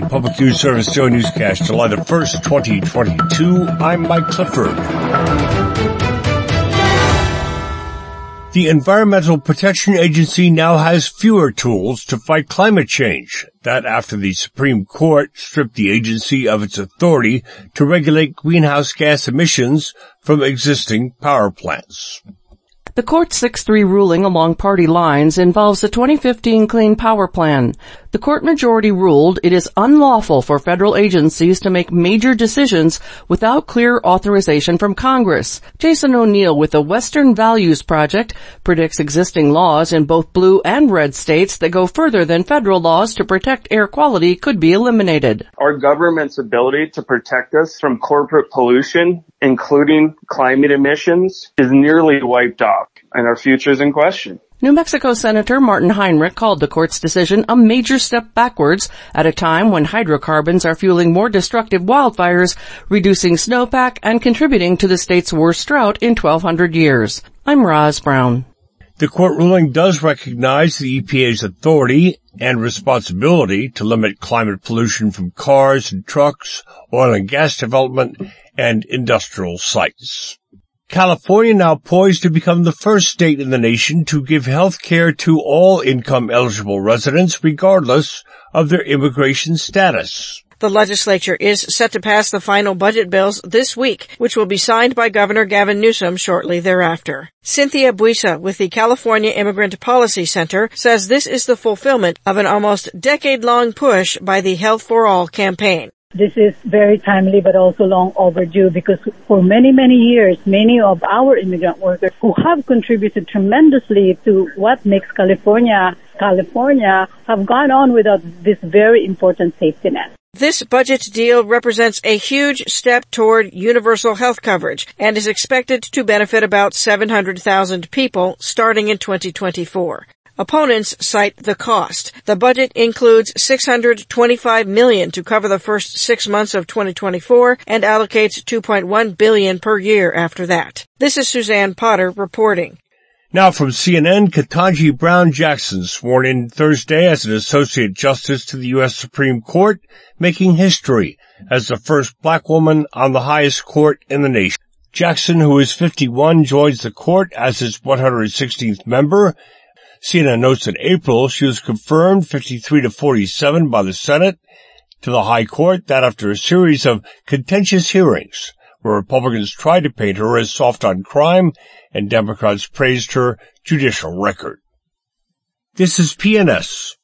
the Public News Service Daily Newscast, July the 1st, 2022. I'm Mike Clifford. The Environmental Protection Agency now has fewer tools to fight climate change. That after the Supreme Court stripped the agency of its authority to regulate greenhouse gas emissions from existing power plants. The court's 6-3 ruling along party lines involves the 2015 Clean Power Plan. The court majority ruled it is unlawful for federal agencies to make major decisions without clear authorization from Congress. Jayson O'Neill with the Western Values Project predicts existing laws in both blue and red states that go further than federal laws to protect air quality could be eliminated. Our government's ability to protect us from corporate pollution, including climate emissions, is nearly wiped off and our future is in question. New Mexico Senator Martin Heinrich called the court's decision a major step backwards at a time when hydrocarbons are fueling more destructive wildfires, reducing snowpack, and contributing to the state's worst drought in 1200 years. I'm Roz Brown. The court ruling does recognize the EPA's authority and responsibility to limit climate pollution from cars and trucks, oil and gas development, and industrial sites. California now poised to become the first state in the nation to give health care to all income eligible residents regardless of their immigration status. The legislature is set to pass the final budget bills this week, which will be signed by Governor Gavin Newsom shortly thereafter. Cynthia Buiza with the California Immigrant Policy Center says this is the fulfillment of an almost decade-long push by the Health for All campaign. This is very timely but also long overdue because for many, many years, many of our immigrant workers who have contributed tremendously to what makes California California have gone on without this very important safety net. This budget deal represents a huge step toward universal health coverage and is expected to benefit about 700,000 people starting in 2024. Opponents cite the cost. The budget includes 625 million to cover the first 6 months of 2024 and allocates 2.1 billion per year after that. This is Suzanne Potter reporting. Now from CNN, Ketanji Brown Jackson sworn in Thursday as an Associate Justice to the U.S. Supreme Court, making history as the first black woman on the highest court in the nation. Jackson, who is 51, joins the court as its 116th member CNN notes in April she was confirmed 53 to 47 by the Senate to the High Court that after a series of contentious hearings where Republicans tried to paint her as soft on crime and Democrats praised her judicial record. This is PNS.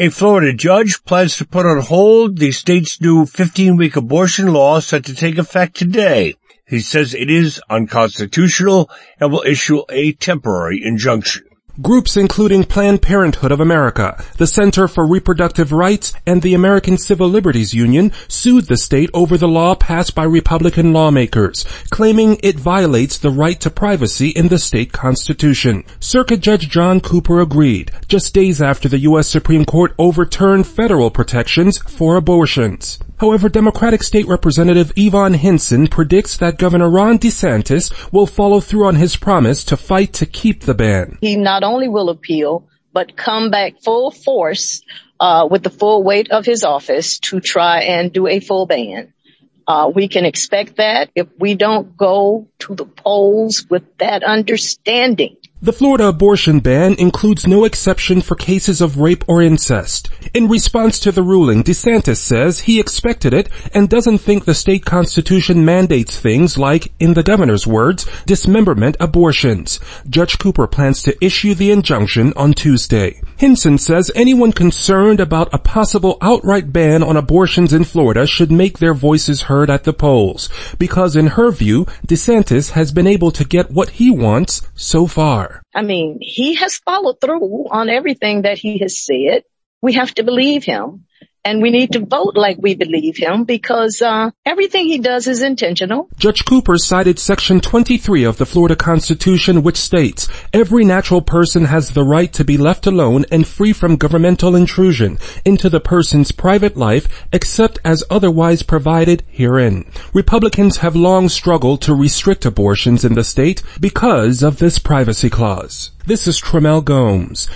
A Florida judge plans to put on hold the state's new 15-week abortion law set to take effect today. He says it is unconstitutional and will issue a temporary injunction. Groups including Planned Parenthood of America, the Center for Reproductive Rights, and the American Civil Liberties Union sued the state over the law passed by Republican lawmakers, claiming it violates the right to privacy in the state constitution. Circuit Judge John Cooper agreed, just days after the U.S. Supreme Court overturned federal protections for abortions. However, Democratic State Representative Yvonne Hinson predicts that Governor Ron DeSantis will follow through on his promise to fight to keep the ban. He not only will appeal, but come back full force uh, with the full weight of his office to try and do a full ban. Uh, we can expect that if we don't go to the polls with that understanding. The Florida abortion ban includes no exception for cases of rape or incest. In response to the ruling, DeSantis says he expected it and doesn't think the state constitution mandates things like, in the governor's words, dismemberment abortions. Judge Cooper plans to issue the injunction on Tuesday. Hinson says anyone concerned about a possible outright ban on abortions in Florida should make their voices heard at the polls, because in her view, DeSantis has been able to get what he wants so far. I mean, he has followed through on everything that he has said. We have to believe him and we need to vote like we believe him because uh, everything he does is intentional. Judge Cooper cited Section 23 of the Florida Constitution which states, every natural person has the right to be left alone and free from governmental intrusion into the person's private life except as otherwise provided herein. Republicans have long struggled to restrict abortions in the state because of this privacy clause. This is Trimmel Gomes.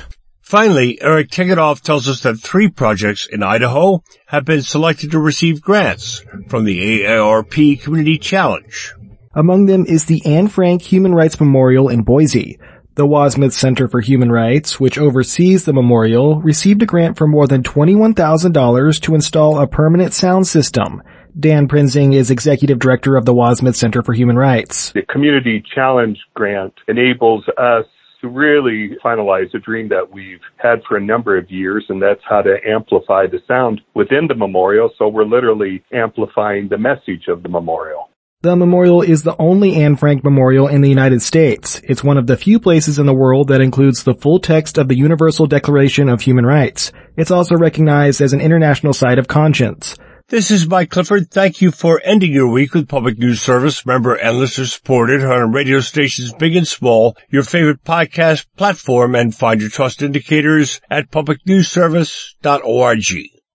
Finally, Eric Tegethoff tells us that three projects in Idaho have been selected to receive grants from the AARP Community Challenge. Among them is the Anne Frank Human Rights Memorial in Boise. The Wasmuth Center for Human Rights, which oversees the memorial, received a grant for more than $21,000 to install a permanent sound system. Dan Prinzing is Executive Director of the Wasmuth Center for Human Rights. The Community Challenge Grant enables us to really finalize a dream that we've had for a number of years, and that's how to amplify the sound within the memorial. So we're literally amplifying the message of the memorial. The memorial is the only Anne Frank memorial in the United States. It's one of the few places in the world that includes the full text of the Universal Declaration of Human Rights. It's also recognized as an international site of conscience. This is Mike Clifford. Thank you for ending your week with Public News Service, member and listener supported on radio stations big and small, your favorite podcast platform, and find your trust indicators at publicnewsservice.org.